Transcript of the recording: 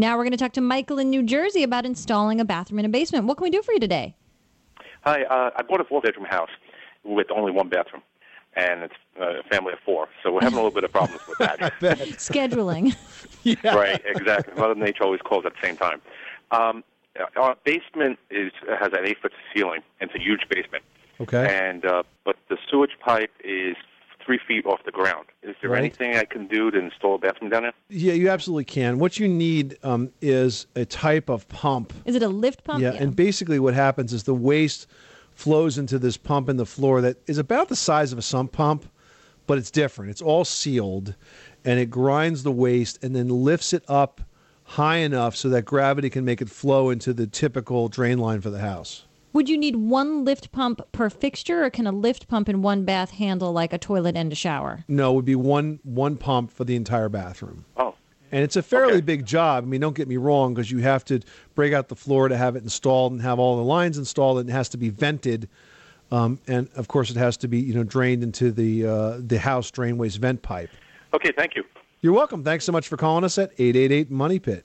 Now we're going to talk to Michael in New Jersey about installing a bathroom in a basement. What can we do for you today? Hi, uh, I bought a four-bedroom house with only one bathroom, and it's uh, a family of four, so we're having a little bit of problems with that. Scheduling. yeah. Right, exactly. Mother Nature always calls at the same time. Um, our basement is has an eight-foot ceiling, and it's a huge basement. Okay. And uh, but the sewage pipe is three feet off the ground. Is there Right. anything I can do to install a bathroom down there? Yeah, you absolutely can. What you need um, is a type of pump. Is it a lift pump? Yeah, and basically what happens is the waste flows into this pump in the floor that is about the size of a sump pump, but it's different. It's all sealed, and it grinds the waste and then lifts it up high enough so that gravity can make it flow into the typical drain line for the house. Would you need one lift pump per fixture, or can a lift pump in one bath handle like a toilet and a shower? No, it would be one one pump for the entire bathroom. Oh. And it's a fairly big job. I mean, don't get me wrong, because you have to break out the floor to have it installed and have all the lines installed, and it has to be vented. Um, and of course, it has to be you know drained into the uh, the house drain waste vent pipe. Okay, thank you. You're welcome. Thanks so much for calling us at 888 Money Pit.